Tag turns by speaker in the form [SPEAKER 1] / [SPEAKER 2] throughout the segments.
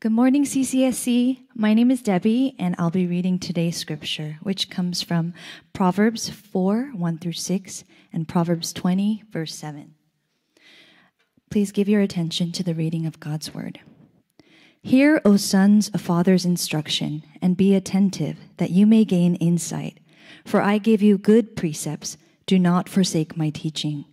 [SPEAKER 1] Good morning, CCSC. My name is Debbie, and I'll be reading today's scripture, which comes from Proverbs 4 1 through 6 and Proverbs 20, verse 7. Please give your attention to the reading of God's word. Hear, O sons, a father's instruction, and be attentive, that you may gain insight. For I give you good precepts. Do not forsake my teaching.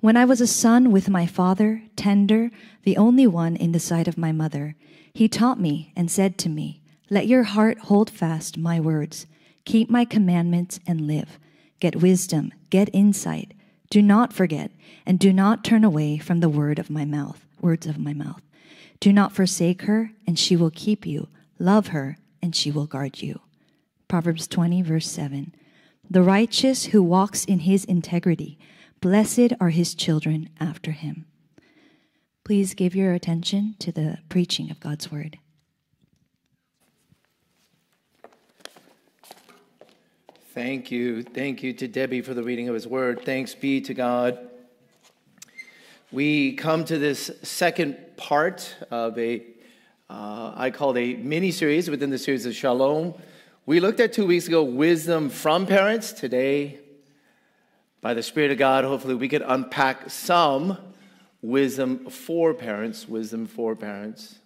[SPEAKER 1] When I was a son with my father, tender, the only one in the sight of my mother, he taught me and said to me, Let your heart hold fast my words. Keep my commandments and live. Get wisdom, get insight. Do not forget, and do not turn away from the word of my mouth, words of my mouth. Do not forsake her, and she will keep you. Love her, and she will guard you. Proverbs 20, verse 7. The righteous who walks in his integrity, blessed are his children after him. Please give your attention to the preaching of God's word.
[SPEAKER 2] Thank you. Thank you to Debbie for the reading of his word. Thanks be to God. We come to this second part of a, uh, I called a mini series within the series of Shalom. We looked at two weeks ago wisdom from parents. Today, by the Spirit of God, hopefully we could unpack some wisdom for parents, wisdom for parents.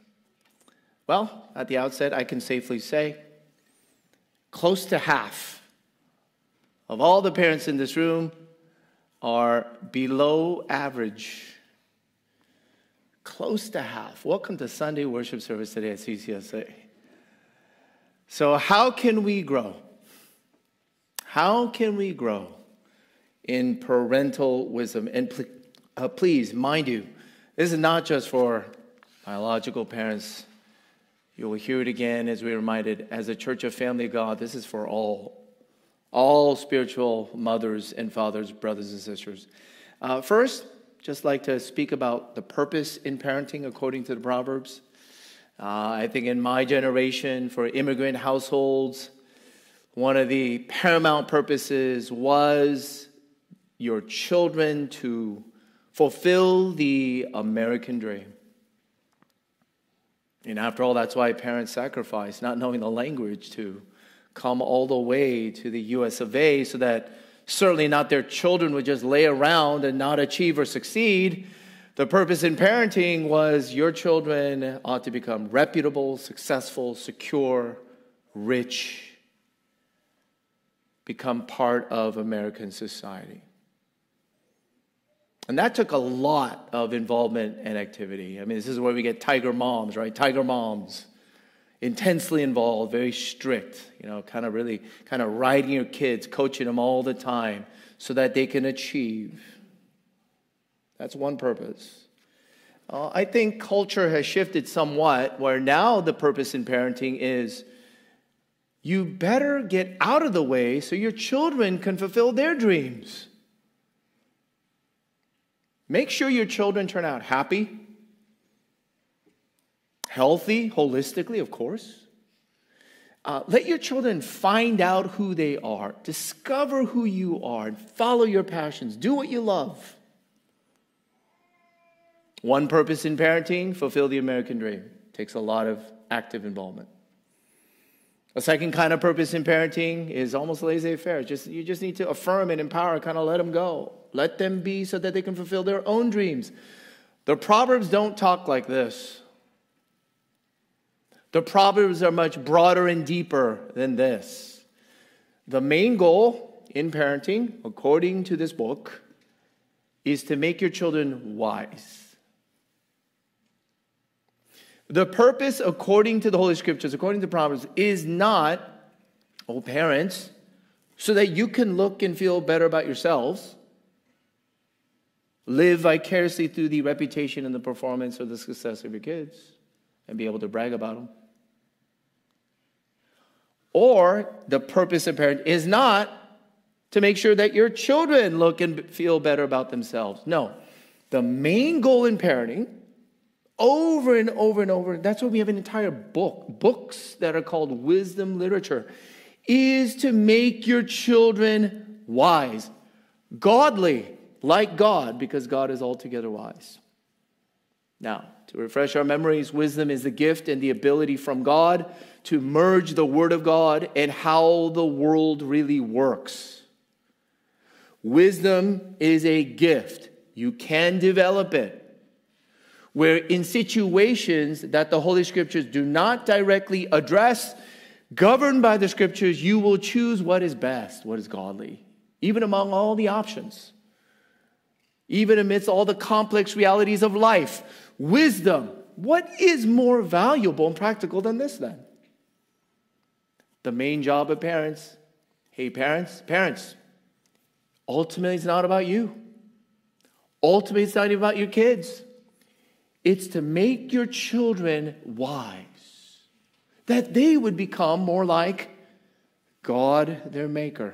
[SPEAKER 2] Well, at the outset, I can safely say close to half of all the parents in this room are below average. Close to half. Welcome to Sunday worship service today at CCSA. So, how can we grow? How can we grow in parental wisdom? And uh, please, mind you, this is not just for biological parents. You will hear it again as we're reminded as a church of family of God, this is for all, all spiritual mothers and fathers, brothers and sisters. Uh, first, just like to speak about the purpose in parenting according to the Proverbs. Uh, I think in my generation, for immigrant households, one of the paramount purposes was your children to fulfill the American dream. And after all, that's why parents sacrifice, not knowing the language, to come all the way to the US of A so that certainly not their children would just lay around and not achieve or succeed. The purpose in parenting was your children ought to become reputable, successful, secure, rich, become part of American society. And that took a lot of involvement and activity. I mean, this is where we get tiger moms, right? Tiger moms, intensely involved, very strict, you know, kind of really kind of riding your kids, coaching them all the time so that they can achieve. That's one purpose. Uh, I think culture has shifted somewhat where now the purpose in parenting is you better get out of the way so your children can fulfill their dreams. Make sure your children turn out happy, healthy, holistically, of course. Uh, let your children find out who they are, discover who you are, and follow your passions. Do what you love. One purpose in parenting fulfill the American dream. Takes a lot of active involvement. A second kind of purpose in parenting is almost laissez faire. Just, you just need to affirm and empower, kind of let them go. Let them be so that they can fulfill their own dreams. The Proverbs don't talk like this. The Proverbs are much broader and deeper than this. The main goal in parenting, according to this book, is to make your children wise. The purpose, according to the Holy Scriptures, according to Proverbs, is not, oh, parents, so that you can look and feel better about yourselves live vicariously through the reputation and the performance or the success of your kids and be able to brag about them. Or the purpose of parent is not to make sure that your children look and feel better about themselves. No. The main goal in parenting, over and over and over, that's why we have an entire book, books that are called wisdom literature, is to make your children wise, godly, like God because God is altogether wise. Now, to refresh our memories, wisdom is the gift and the ability from God to merge the Word of God and how the world really works. Wisdom is a gift. You can develop it. Where in situations that the Holy Scriptures do not directly address, governed by the Scriptures, you will choose what is best, what is godly, even among all the options. Even amidst all the complex realities of life, wisdom, what is more valuable and practical than this then? The main job of parents, hey, parents, parents, ultimately it's not about you. Ultimately, it's not even about your kids. It's to make your children wise, that they would become more like God, their maker.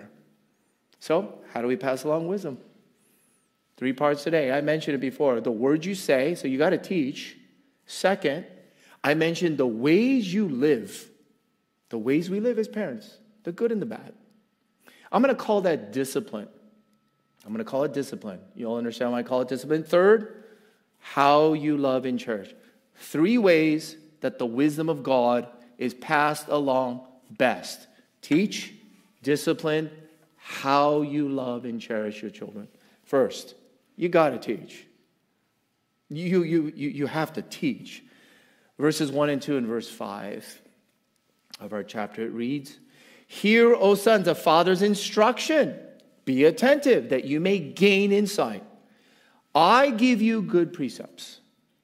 [SPEAKER 2] So, how do we pass along wisdom? Three parts today. I mentioned it before. The words you say, so you got to teach. Second, I mentioned the ways you live, the ways we live as parents, the good and the bad. I'm going to call that discipline. I'm going to call it discipline. You all understand why I call it discipline? Third, how you love in church. Three ways that the wisdom of God is passed along best teach, discipline, how you love and cherish your children. First, you got to teach. You, you, you, you have to teach. Verses 1 and 2 and verse 5 of our chapter, it reads Hear, O sons, a father's instruction. Be attentive that you may gain insight. I give you good precepts.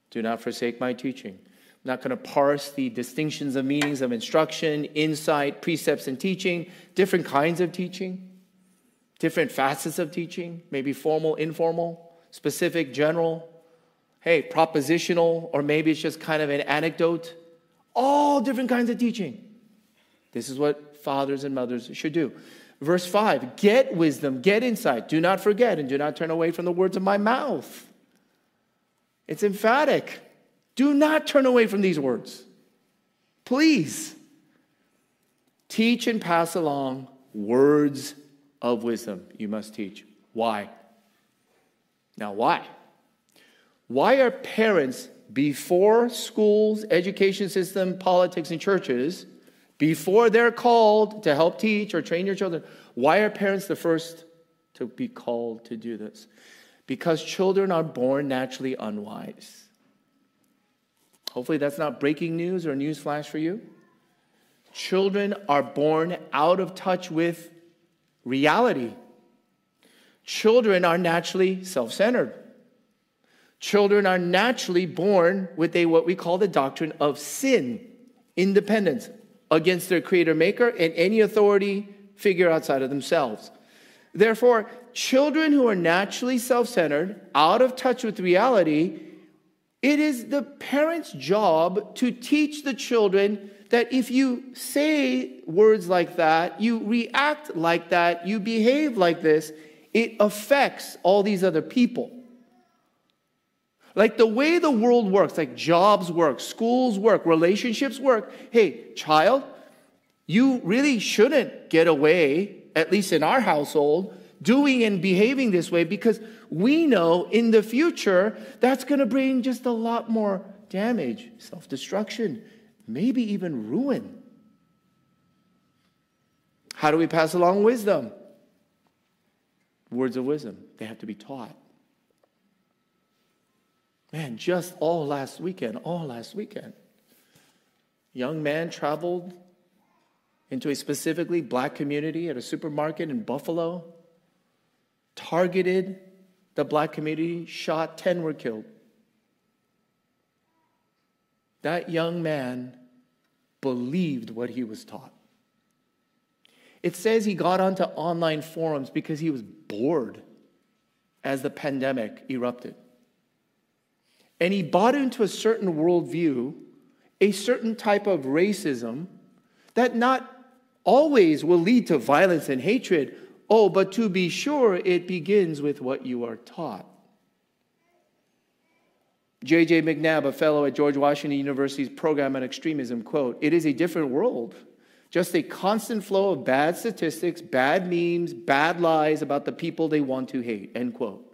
[SPEAKER 2] Do not forsake my teaching. I'm not going to parse the distinctions of meanings of instruction, insight, precepts, and teaching, different kinds of teaching, different facets of teaching, maybe formal, informal specific, general, hey, propositional, or maybe it's just kind of an anecdote. All different kinds of teaching. This is what fathers and mothers should do. Verse 5 Get wisdom, get insight. Do not forget, and do not turn away from the words of my mouth. It's emphatic. Do not turn away from these words. Please. Teach and pass along words of wisdom. You must teach. Why? Now, why? Why are parents before schools, education system, politics, and churches, before they're called to help teach or train your children, why are parents the first to be called to do this? Because children are born naturally unwise. Hopefully, that's not breaking news or news flash for you. Children are born out of touch with reality. Children are naturally self centered. Children are naturally born with a what we call the doctrine of sin, independence against their creator maker and any authority figure outside of themselves. Therefore, children who are naturally self centered, out of touch with reality, it is the parent's job to teach the children that if you say words like that, you react like that, you behave like this, it affects all these other people. Like the way the world works, like jobs work, schools work, relationships work. Hey, child, you really shouldn't get away, at least in our household, doing and behaving this way because we know in the future that's going to bring just a lot more damage, self destruction, maybe even ruin. How do we pass along wisdom? words of wisdom. They have to be taught. Man, just all last weekend, all last weekend, young man traveled into a specifically black community at a supermarket in Buffalo, targeted the black community, shot, 10 were killed. That young man believed what he was taught. It says he got onto online forums because he was bored as the pandemic erupted. And he bought into a certain worldview, a certain type of racism that not always will lead to violence and hatred. Oh, but to be sure, it begins with what you are taught. J.J. MacNab, a fellow at George Washington University's program on extremism, quote, It is a different world just a constant flow of bad statistics, bad memes, bad lies about the people they want to hate. End quote.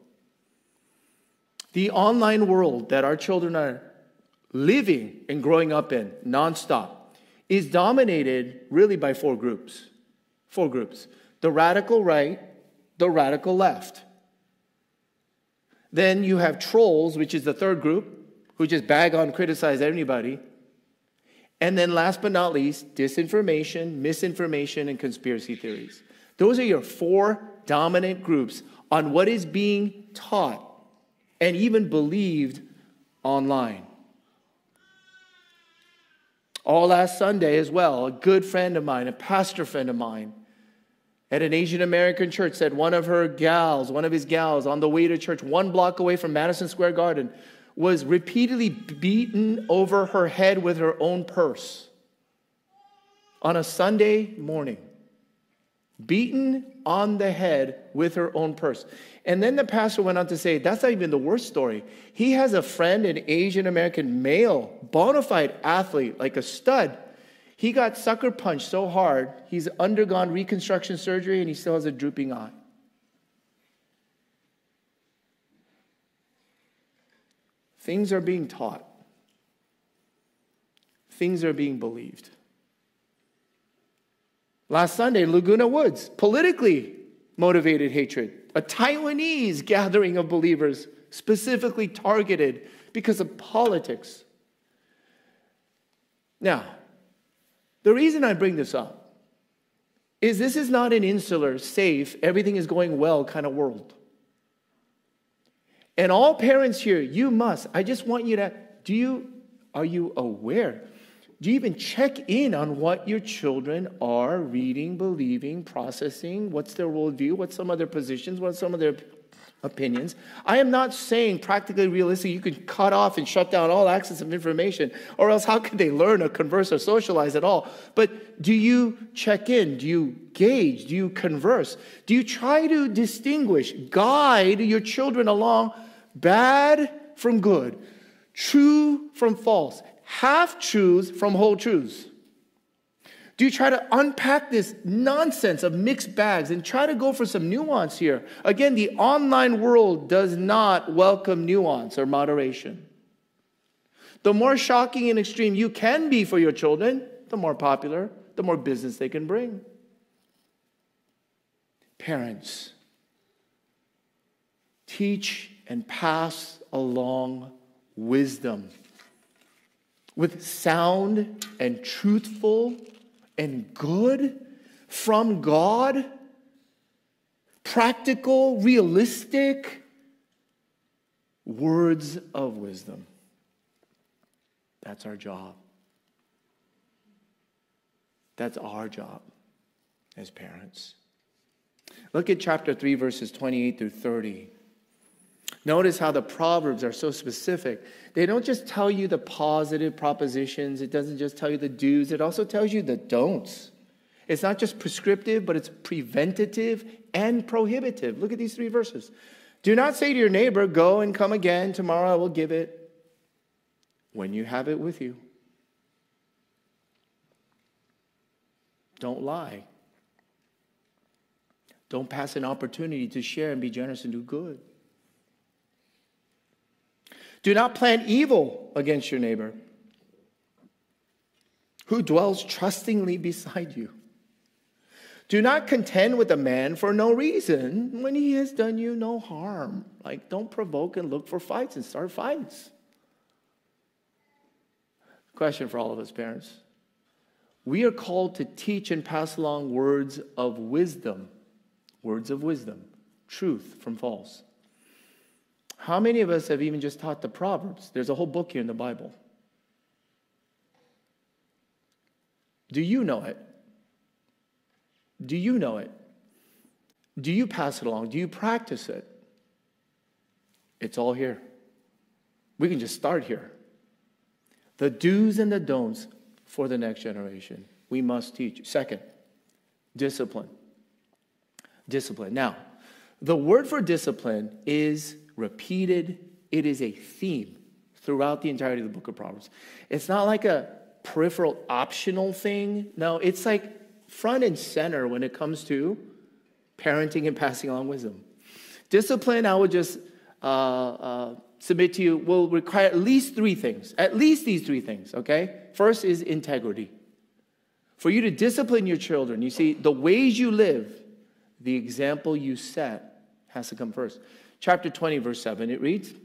[SPEAKER 2] The online world that our children are living and growing up in nonstop is dominated really by four groups. Four groups the radical right, the radical left. Then you have trolls, which is the third group, who just bag on, criticize anybody. And then, last but not least, disinformation, misinformation, and conspiracy theories. Those are your four dominant groups on what is being taught and even believed online. All last Sunday, as well, a good friend of mine, a pastor friend of mine, at an Asian American church said one of her gals, one of his gals, on the way to church, one block away from Madison Square Garden, was repeatedly beaten over her head with her own purse on a Sunday morning. Beaten on the head with her own purse. And then the pastor went on to say, that's not even the worst story. He has a friend, an Asian American male, bona fide athlete, like a stud. He got sucker punched so hard, he's undergone reconstruction surgery and he still has a drooping eye. Things are being taught, things are being believed. Last Sunday, Laguna Woods, politically motivated hatred. A Taiwanese gathering of believers specifically targeted because of politics. Now, the reason I bring this up is this is not an insular, safe, everything is going well kind of world. And all parents here, you must, I just want you to, do you, are you aware? Do you even check in on what your children are reading, believing, processing? What's their worldview? What's some of their positions? What's some of their opinions? I am not saying practically realistic you can cut off and shut down all access of information, or else how can they learn or converse or socialize at all? But do you check in? Do you gauge? Do you converse? Do you try to distinguish, guide your children along bad from good, true from false, half truths from whole truths? Do you try to unpack this nonsense of mixed bags and try to go for some nuance here? Again, the online world does not welcome nuance or moderation. The more shocking and extreme you can be for your children, the more popular, the more business they can bring. Parents, teach and pass along wisdom with sound and truthful and good from God, practical, realistic words of wisdom. That's our job. That's our job as parents. Look at chapter 3, verses 28 through 30. Notice how the Proverbs are so specific. They don't just tell you the positive propositions, it doesn't just tell you the do's, it also tells you the don'ts. It's not just prescriptive, but it's preventative and prohibitive. Look at these three verses. Do not say to your neighbor, Go and come again, tomorrow I will give it, when you have it with you. Don't lie. Don't pass an opportunity to share and be generous and do good. Do not plan evil against your neighbor who dwells trustingly beside you. Do not contend with a man for no reason when he has done you no harm. Like, don't provoke and look for fights and start fights. Question for all of us parents. We are called to teach and pass along words of wisdom, words of wisdom, truth from false. How many of us have even just taught the Proverbs? There's a whole book here in the Bible. Do you know it? Do you know it? Do you pass it along? Do you practice it? It's all here. We can just start here. The do's and the don'ts for the next generation. We must teach. Second, discipline. Discipline. Now, the word for discipline is repeated. It is a theme throughout the entirety of the book of Proverbs. It's not like a peripheral optional thing. No, it's like front and center when it comes to parenting and passing on wisdom. Discipline, I would just uh, uh, submit to you, will require at least three things. At least these three things, okay? First is integrity. For you to discipline your children, you see, the ways you live, the example you set has to come first. Chapter 20, verse 7, it reads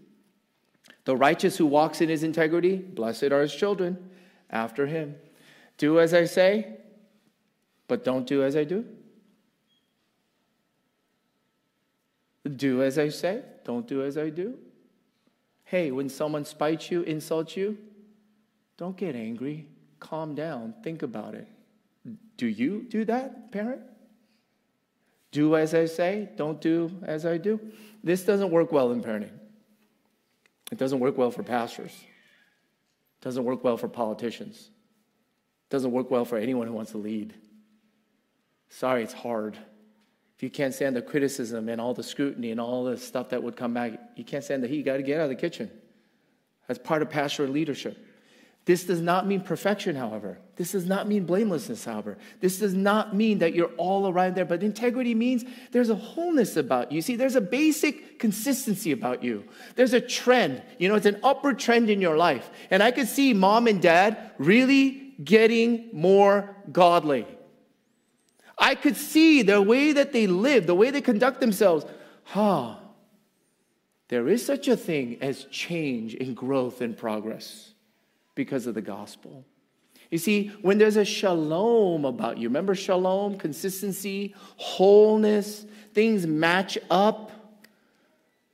[SPEAKER 2] The righteous who walks in his integrity, blessed are his children after him. Do as I say, but don't do as I do. Do as I say, don't do as I do. Hey, when someone spites you, insults you, don't get angry. Calm down. Think about it. Do you do that, parent? Do as I say, don't do as I do. This doesn't work well in parenting. It doesn't work well for pastors. It doesn't work well for politicians. It doesn't work well for anyone who wants to lead. Sorry, it's hard. If you can't stand the criticism and all the scrutiny and all the stuff that would come back, you can't stand the heat. You got to get out of the kitchen. That's part of pastoral leadership. This does not mean perfection, however. This does not mean blamelessness, however. This does not mean that you're all around there, but integrity means there's a wholeness about you. See, there's a basic consistency about you. There's a trend. You know, it's an upward trend in your life. And I could see mom and dad really getting more godly. I could see the way that they live, the way they conduct themselves. Huh. There is such a thing as change and growth and progress because of the gospel. You see, when there's a shalom about you, remember shalom, consistency, wholeness, things match up.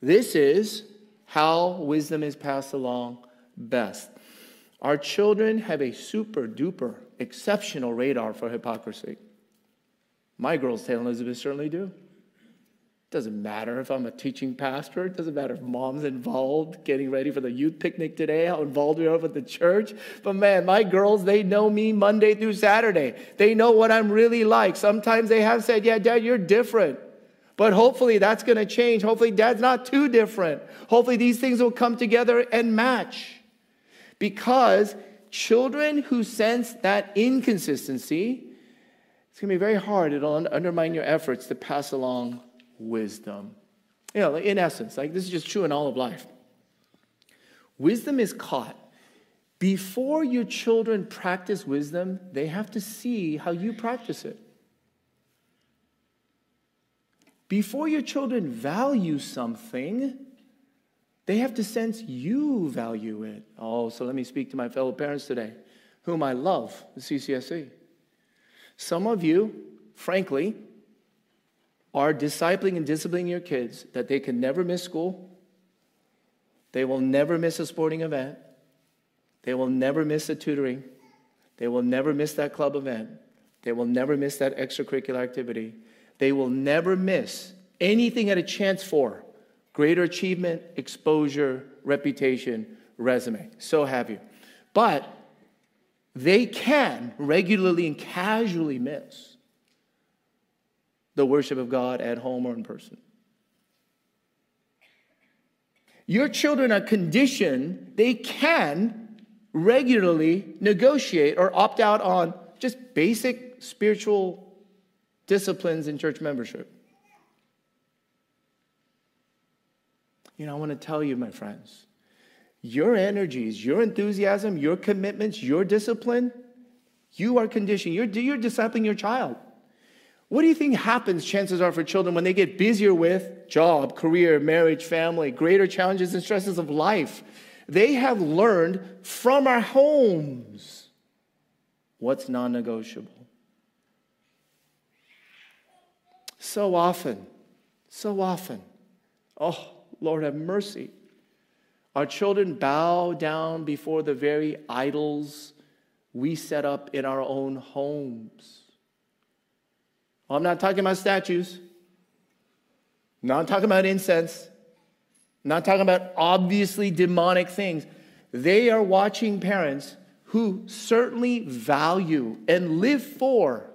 [SPEAKER 2] This is how wisdom is passed along best. Our children have a super duper exceptional radar for hypocrisy. My girls, St. Elizabeth, certainly do. Doesn't matter if I'm a teaching pastor. It doesn't matter if mom's involved getting ready for the youth picnic today, how involved we are with the church. But man, my girls, they know me Monday through Saturday. They know what I'm really like. Sometimes they have said, Yeah, dad, you're different. But hopefully that's going to change. Hopefully dad's not too different. Hopefully these things will come together and match. Because children who sense that inconsistency, it's going to be very hard. It'll undermine your efforts to pass along wisdom. You know, in essence, like this is just true in all of life. Wisdom is caught. Before your children practice wisdom, they have to see how you practice it. Before your children value something, they have to sense you value it. Oh, so let me speak to my fellow parents today, whom I love, the CCSC. Some of you, frankly, are discipling and disciplining your kids that they can never miss school, they will never miss a sporting event, they will never miss a tutoring, they will never miss that club event, they will never miss that extracurricular activity, they will never miss anything at a chance for greater achievement, exposure, reputation, resume. So have you. But they can regularly and casually miss the worship of God at home or in person. Your children are conditioned, they can regularly negotiate or opt out on just basic spiritual disciplines in church membership. You know, I want to tell you, my friends, your energies, your enthusiasm, your commitments, your discipline, you are conditioning. You're, you're discipling your child. What do you think happens, chances are, for children when they get busier with job, career, marriage, family, greater challenges and stresses of life? They have learned from our homes what's non negotiable. So often, so often, oh, Lord have mercy. Our children bow down before the very idols we set up in our own homes. I'm not talking about statues. I'm Not talking about incense. I'm Not talking about obviously demonic things. They are watching parents who certainly value and live for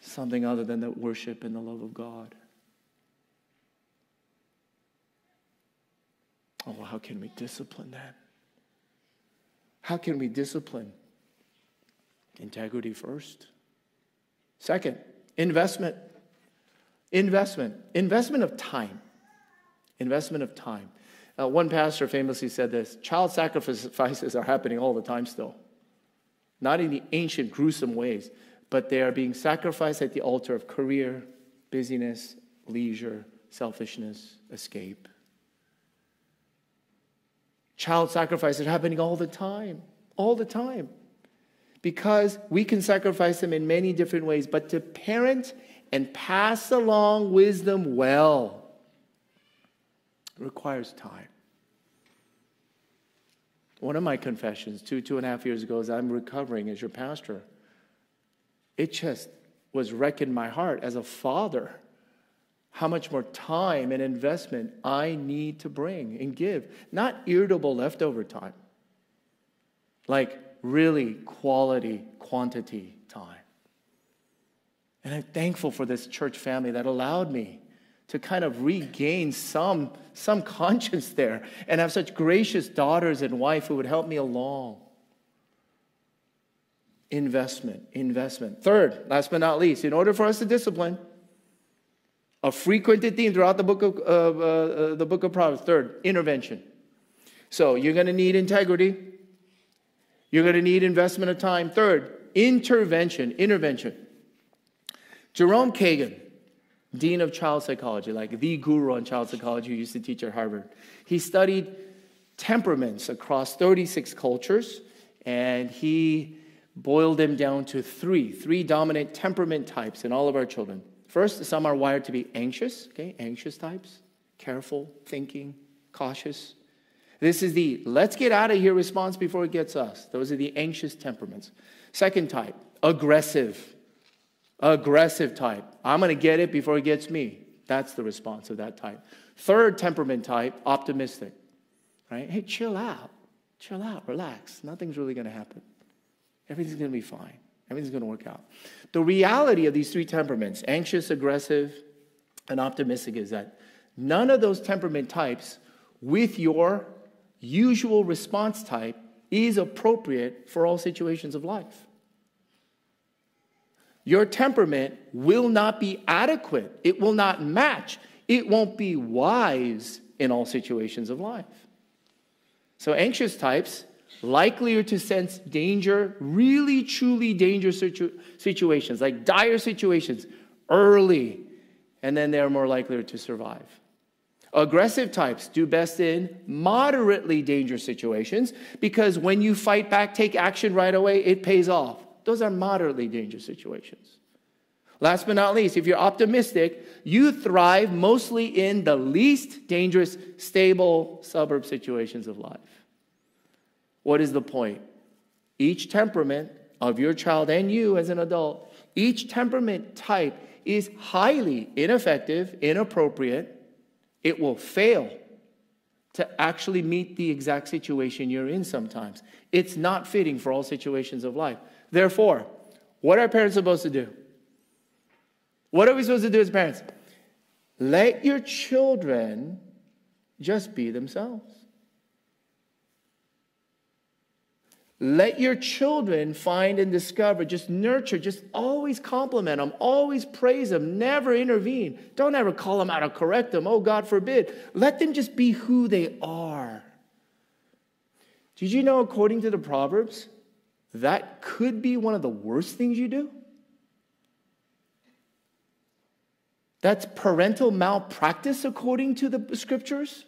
[SPEAKER 2] something other than the worship and the love of God. Oh, well, how can we discipline that? How can we discipline? Integrity first. Second, investment. Investment. Investment of time. Investment of time. Uh, one pastor famously said this child sacrifices are happening all the time still. Not in the ancient, gruesome ways, but they are being sacrificed at the altar of career, busyness, leisure, selfishness, escape. Child sacrifices are happening all the time, all the time. Because we can sacrifice them in many different ways, but to parent and pass along wisdom well requires time. One of my confessions, two, two and a half years ago, is I'm recovering as your pastor, it just was wrecking my heart as a father how much more time and investment I need to bring and give. Not irritable leftover time, like really quality, quantity time. And I'm thankful for this church family that allowed me to kind of regain some, some conscience there and have such gracious daughters and wife who would help me along. Investment, investment. Third, last but not least, in order for us to discipline, a frequented theme throughout the book of, uh, uh, the book of Proverbs. Third, intervention. So you're going to need integrity. You're going to need investment of time. Third, intervention. Intervention. Jerome Kagan, dean of child psychology, like the guru on child psychology who used to teach at Harvard, he studied temperaments across 36 cultures, and he boiled them down to three, three dominant temperament types in all of our children. First, some are wired to be anxious, okay, anxious types, careful, thinking, cautious. This is the let's get out of here response before it gets us. Those are the anxious temperaments. Second type, aggressive. Aggressive type. I'm going to get it before it gets me. That's the response of that type. Third temperament type, optimistic. Right? Hey, chill out. Chill out. Relax. Nothing's really going to happen. Everything's going to be fine. Everything's going to work out. The reality of these three temperaments, anxious, aggressive, and optimistic, is that none of those temperament types with your usual response type is appropriate for all situations of life. Your temperament will not be adequate, it will not match, it won't be wise in all situations of life. So, anxious types likelier to sense danger, really truly dangerous situ- situations, like dire situations, early, and then they're more likely to survive. Aggressive types do best in moderately dangerous situations because when you fight back, take action right away, it pays off. Those are moderately dangerous situations. Last but not least, if you're optimistic, you thrive mostly in the least dangerous, stable suburb situations of life. What is the point? Each temperament of your child and you as an adult, each temperament type is highly ineffective, inappropriate. It will fail to actually meet the exact situation you're in sometimes. It's not fitting for all situations of life. Therefore, what are parents supposed to do? What are we supposed to do as parents? Let your children just be themselves. Let your children find and discover, just nurture, just always compliment them, always praise them, never intervene. Don't ever call them out or correct them. Oh, God forbid. Let them just be who they are. Did you know, according to the Proverbs, that could be one of the worst things you do? That's parental malpractice, according to the scriptures.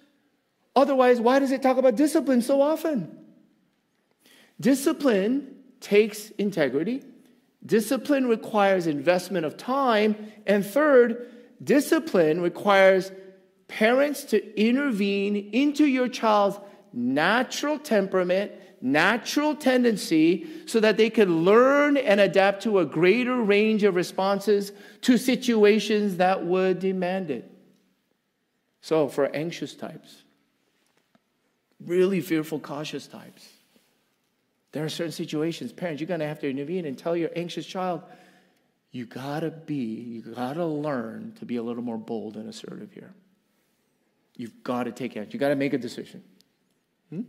[SPEAKER 2] Otherwise, why does it talk about discipline so often? Discipline takes integrity. Discipline requires investment of time. And third, discipline requires parents to intervene into your child's natural temperament, natural tendency, so that they can learn and adapt to a greater range of responses to situations that would demand it. So, for anxious types, really fearful, cautious types, there are certain situations, parents, you're going to have to intervene and tell your anxious child, you got to be, you got to learn to be a little more bold and assertive here. You've got to take action. You got to make a decision. Hmm?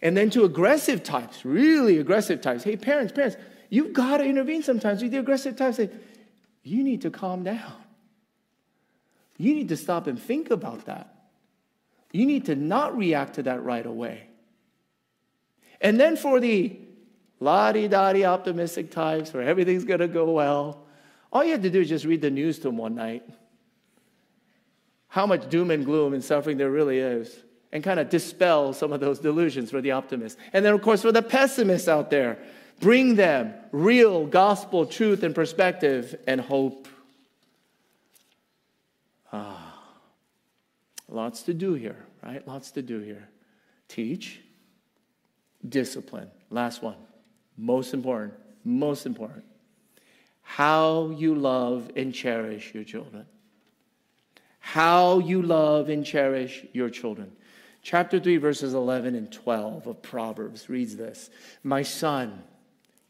[SPEAKER 2] And then to aggressive types, really aggressive types. Hey, parents, parents, you've got to intervene sometimes with the aggressive types. Say, you need to calm down. You need to stop and think about that. You need to not react to that right away. And then for the la di da di optimistic types where everything's going to go well, all you have to do is just read the news to them one night. How much doom and gloom and suffering there really is, and kind of dispel some of those delusions for the optimists. And then, of course, for the pessimists out there, bring them real gospel truth and perspective and hope. Ah, lots to do here, right? Lots to do here. Teach, discipline. Last one. Most important. Most important. How you love and cherish your children. How you love and cherish your children. Chapter 3, verses 11 and 12 of Proverbs reads this My son,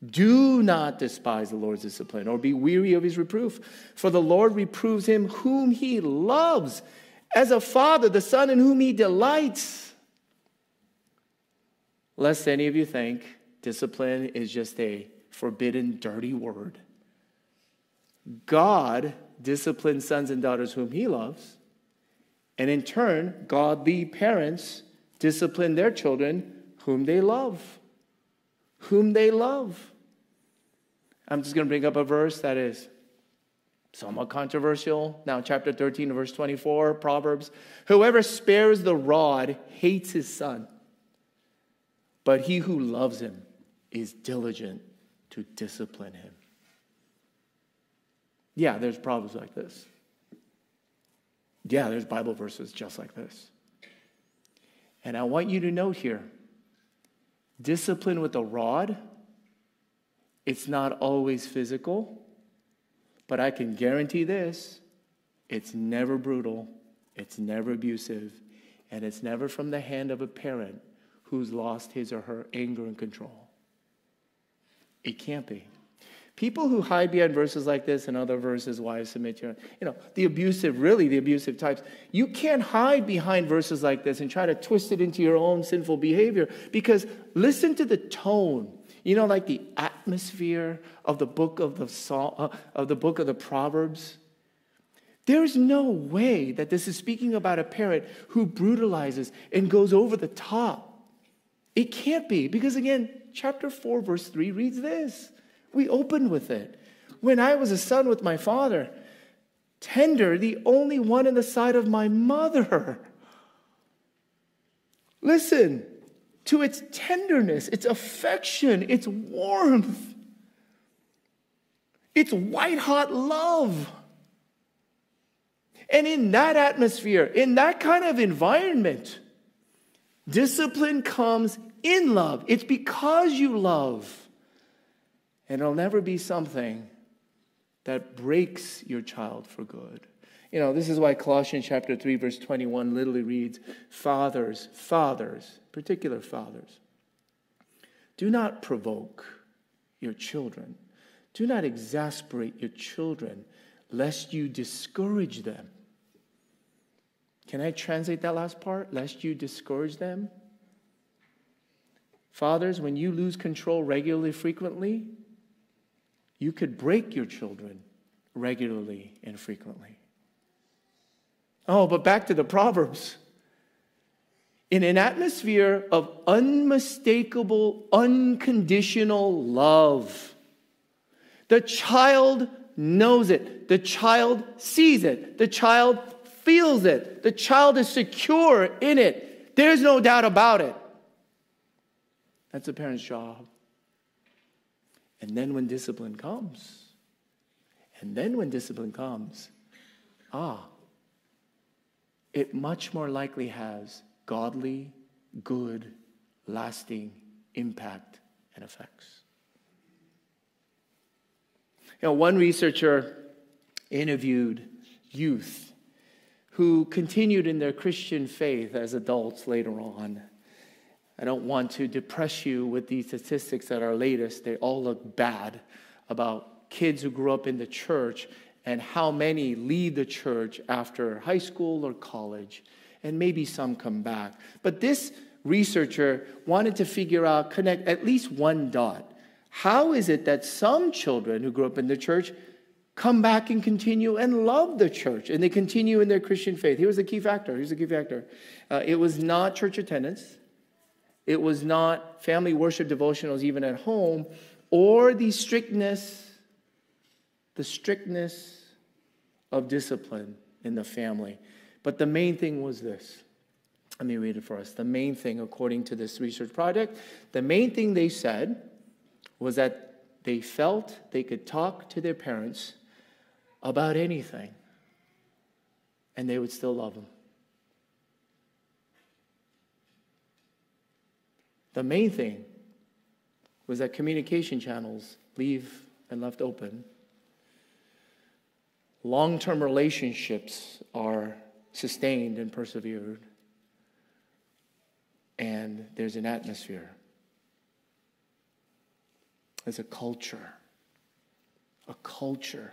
[SPEAKER 2] do not despise the Lord's discipline or be weary of his reproof, for the Lord reproves him whom he loves, as a father, the son in whom he delights. Lest any of you think discipline is just a forbidden, dirty word. God disciplines sons and daughters whom he loves, and in turn, godly parents discipline their children whom they love. Whom they love. I'm just going to bring up a verse that is somewhat controversial. Now, chapter 13, verse 24, Proverbs. Whoever spares the rod hates his son, but he who loves him is diligent to discipline him. Yeah, there's problems like this. Yeah, there's Bible verses just like this. And I want you to note here discipline with a rod, it's not always physical, but I can guarantee this it's never brutal, it's never abusive, and it's never from the hand of a parent who's lost his or her anger and control. It can't be. People who hide behind verses like this and other verses, wives submit to you know, the abusive, really the abusive types, you can't hide behind verses like this and try to twist it into your own sinful behavior because listen to the tone. You know, like the atmosphere of the book of the Psalm, uh, of the book of the Proverbs. There's no way that this is speaking about a parent who brutalizes and goes over the top. It can't be because again, chapter 4 verse 3 reads this. We opened with it. When I was a son with my father, tender, the only one in the sight of my mother. Listen to its tenderness, its affection, its warmth, its white hot love. And in that atmosphere, in that kind of environment, discipline comes in love. It's because you love. And it'll never be something that breaks your child for good. You know, this is why Colossians chapter 3, verse 21 literally reads Fathers, fathers, particular fathers, do not provoke your children. Do not exasperate your children, lest you discourage them. Can I translate that last part? Lest you discourage them? Fathers, when you lose control regularly, frequently, you could break your children regularly and frequently. Oh, but back to the Proverbs. In an atmosphere of unmistakable, unconditional love, the child knows it, the child sees it, the child feels it, the child is secure in it. There's no doubt about it. That's a parent's job. And then when discipline comes, and then when discipline comes, ah, it much more likely has godly, good, lasting impact and effects. You know, one researcher interviewed youth who continued in their Christian faith as adults later on. I don't want to depress you with these statistics that are latest. They all look bad about kids who grew up in the church and how many leave the church after high school or college, and maybe some come back. But this researcher wanted to figure out, connect at least one dot. How is it that some children who grew up in the church come back and continue and love the church and they continue in their Christian faith. Here's the key factor. Here's the key factor. Uh, it was not church attendance. It was not family worship devotionals even at home or the strictness, the strictness of discipline in the family. But the main thing was this. Let me read it for us. The main thing, according to this research project, the main thing they said was that they felt they could talk to their parents about anything and they would still love them. The main thing was that communication channels leave and left open. Long term relationships are sustained and persevered. And there's an atmosphere, there's a culture, a culture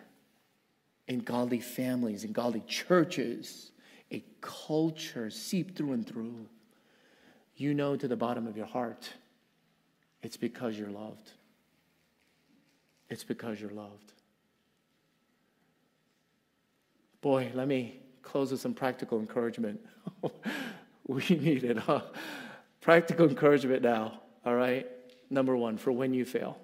[SPEAKER 2] in godly families, in godly churches, a culture seeped through and through. You know to the bottom of your heart, it's because you're loved. It's because you're loved. Boy, let me close with some practical encouragement. we need it, huh? Practical encouragement now, all right? Number one, for when you fail.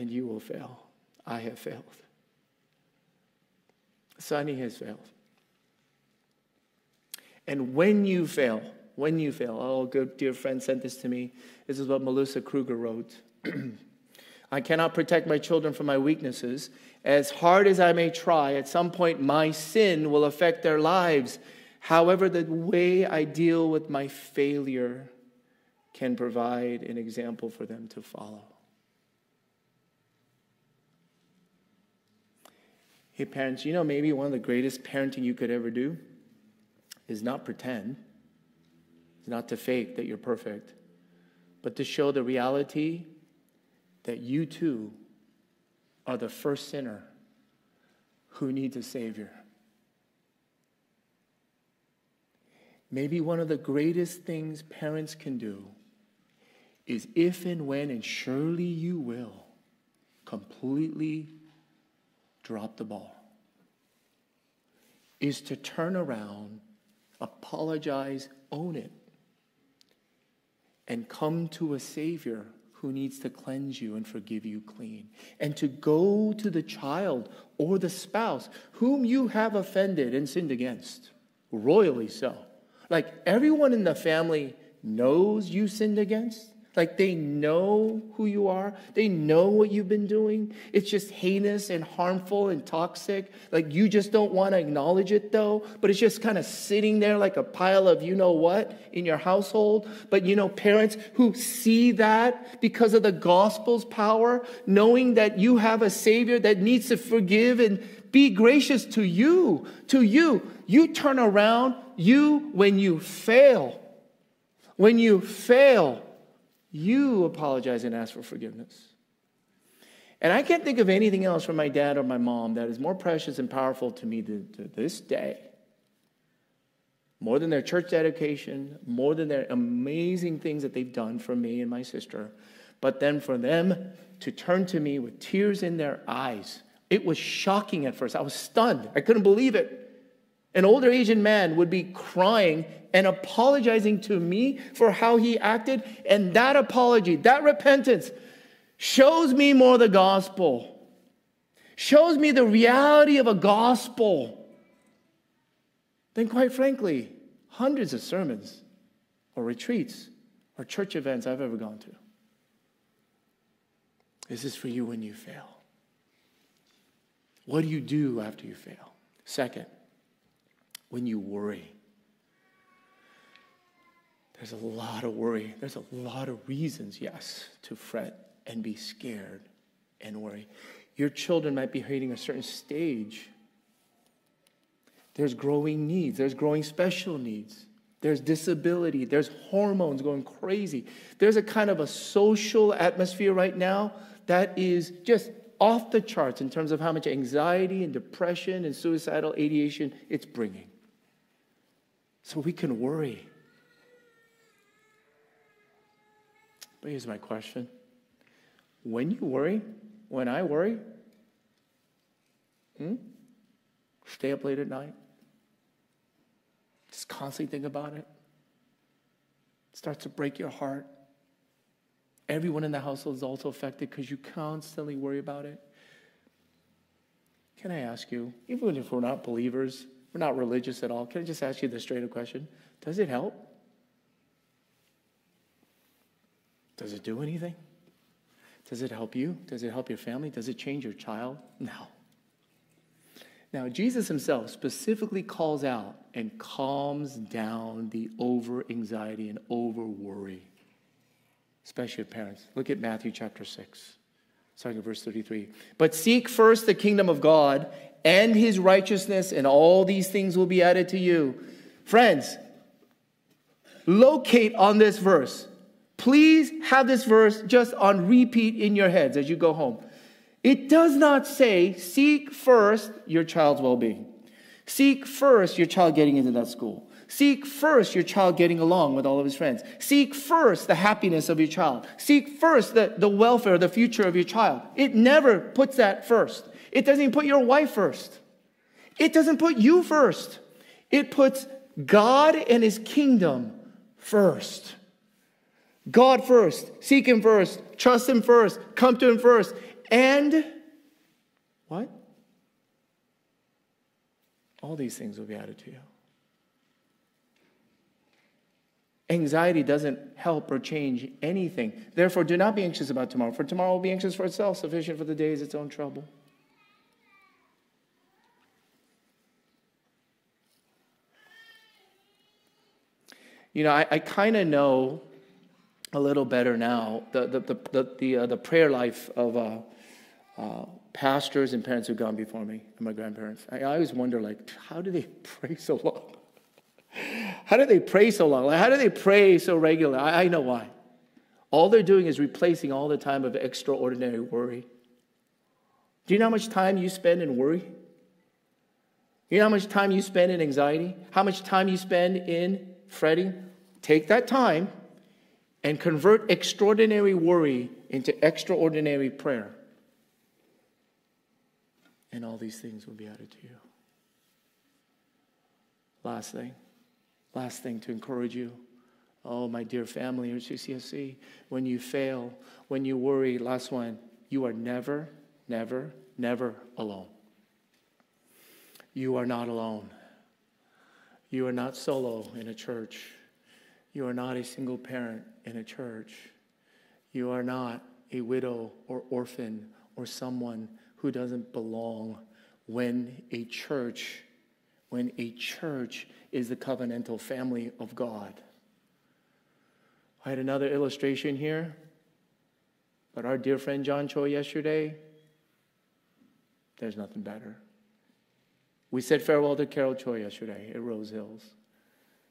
[SPEAKER 2] And you will fail. I have failed. Sonny has failed. And when you fail, when you fail, oh, good dear friend sent this to me. This is what Melissa Kruger wrote. I cannot protect my children from my weaknesses. As hard as I may try, at some point my sin will affect their lives. However, the way I deal with my failure can provide an example for them to follow. Hey, parents, you know maybe one of the greatest parenting you could ever do is not pretend, is not to fake that you're perfect, but to show the reality that you too are the first sinner who needs a Savior. Maybe one of the greatest things parents can do is if and when, and surely you will, completely drop the ball, is to turn around, apologize, own it, and come to a Savior who needs to cleanse you and forgive you clean. And to go to the child or the spouse whom you have offended and sinned against, royally so. Like everyone in the family knows you sinned against, like they know who you are, they know what you've been doing. It's just heinous and harmful and toxic. Like you just don't want to acknowledge it though, but it's just kind of sitting there like a pile of you know what in your household. But you know, parents who see that because of the gospel's power, knowing that you have a Savior that needs to forgive and be gracious to you, to you. You turn around, you, when you fail, when you fail, you apologize and ask for forgiveness. And I can't think of anything else from my dad or my mom that is more precious and powerful to me to, to this day. More than their church dedication, more than their amazing things that they've done for me and my sister, but then for them to turn to me with tears in their eyes. It was shocking at first. I was stunned. I couldn't believe it. An older Asian man would be crying and apologizing to me for how he acted. And that apology, that repentance, shows me more the gospel, shows me the reality of a gospel than, quite frankly, hundreds of sermons or retreats or church events I've ever gone to. This is for you when you fail. What do you do after you fail? Second, when you worry. There's a lot of worry. There's a lot of reasons, yes, to fret and be scared and worry. Your children might be hitting a certain stage. There's growing needs, there's growing special needs. There's disability, there's hormones going crazy. There's a kind of a social atmosphere right now that is just off the charts in terms of how much anxiety and depression and suicidal ideation it's bringing. So we can worry. But here's my question when you worry, when I worry, hmm? stay up late at night, just constantly think about it, it starts to break your heart. Everyone in the household is also affected because you constantly worry about it. Can I ask you, even if we're not believers, we're not religious at all, can I just ask you the straight up question? Does it help? Does it do anything? Does it help you? Does it help your family? Does it change your child? No. Now, Jesus himself specifically calls out and calms down the over anxiety and over worry, especially parents. Look at Matthew chapter 6, starting at verse 33. But seek first the kingdom of God and his righteousness, and all these things will be added to you. Friends, locate on this verse Please have this verse just on repeat in your heads as you go home. It does not say, seek first your child's well being. Seek first your child getting into that school. Seek first your child getting along with all of his friends. Seek first the happiness of your child. Seek first the, the welfare, the future of your child. It never puts that first. It doesn't even put your wife first. It doesn't put you first. It puts God and his kingdom first. God first, seek Him first, trust Him first, come to Him first, and what? All these things will be added to you. Anxiety doesn't help or change anything. Therefore, do not be anxious about tomorrow, for tomorrow will be anxious for itself. Sufficient for the day is its own trouble. You know, I, I kind of know a little better now the, the, the, the, the, uh, the prayer life of uh, uh, pastors and parents who've gone before me and my grandparents. I, I always wonder, like, how do they pray so long? how do they pray so long? Like, how do they pray so regularly? I, I know why. All they're doing is replacing all the time of extraordinary worry. Do you know how much time you spend in worry? You know how much time you spend in anxiety? How much time you spend in fretting? Take that time and convert extraordinary worry into extraordinary prayer. And all these things will be added to you. Last thing, last thing to encourage you. Oh, my dear family at CCSC, when you fail, when you worry, last one, you are never, never, never alone. You are not alone. You are not solo in a church. You are not a single parent in a church. You are not a widow or orphan or someone who doesn't belong when a church when a church is the covenantal family of God. I had another illustration here, but our dear friend John Cho yesterday, there's nothing better. We said farewell to Carol Choi yesterday at Rose Hills.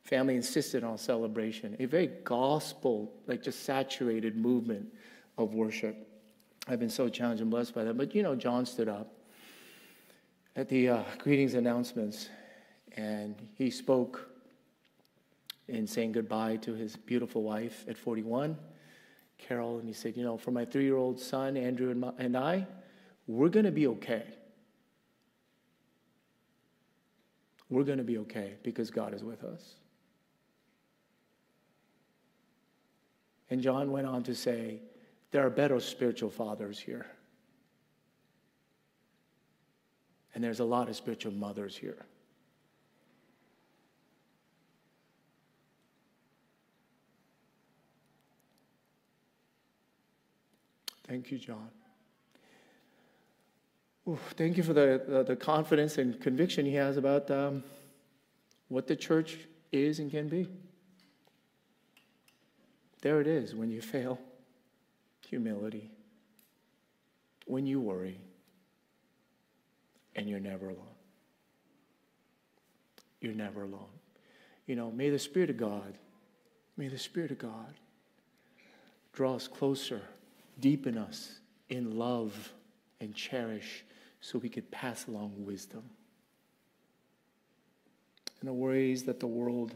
[SPEAKER 2] Family insisted on celebration, a very gospel, like just saturated movement of worship. I've been so challenged and blessed by that. But you know, John stood up at the uh, greetings announcements and he spoke in saying goodbye to his beautiful wife at 41, Carol, and he said, You know, for my three year old son, Andrew, and, my, and I, we're going to be okay. We're going to be okay because God is with us. And John went on to say, there are better spiritual fathers here. And there's a lot of spiritual mothers here. Thank you, John. Ooh, thank you for the, the, the, confidence and conviction he has about um, what the church is and can be. There it is when you fail humility, when you worry, and you're never alone. You're never alone. You know, may the Spirit of God, may the Spirit of God draw us closer, deepen us in love and cherish so we could pass along wisdom in the ways that the world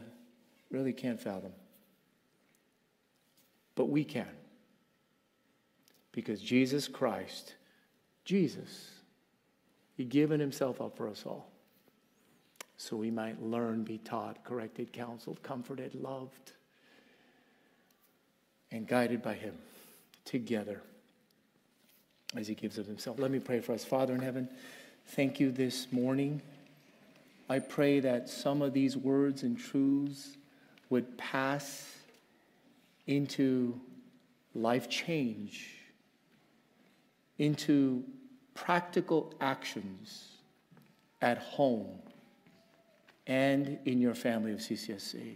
[SPEAKER 2] really can't fathom. But we can. Because Jesus Christ, Jesus, He given Himself up for us all. So we might learn, be taught, corrected, counseled, comforted, loved, and guided by Him together as He gives of Himself. Let me pray for us. Father in heaven, thank you this morning. I pray that some of these words and truths would pass into life change, into practical actions at home and in your family of CCSC.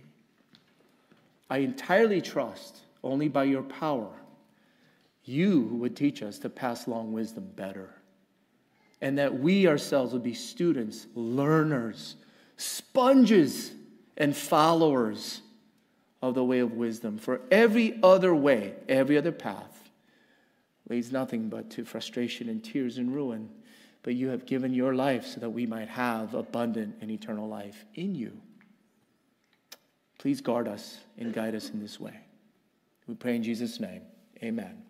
[SPEAKER 2] I entirely trust only by your power you would teach us to pass along wisdom better. And that we ourselves would be students, learners, sponges, and followers of the way of wisdom. For every other way, every other path leads nothing but to frustration and tears and ruin. But you have given your life so that we might have abundant and eternal life in you. Please guard us and guide us in this way. We pray in Jesus' name. Amen.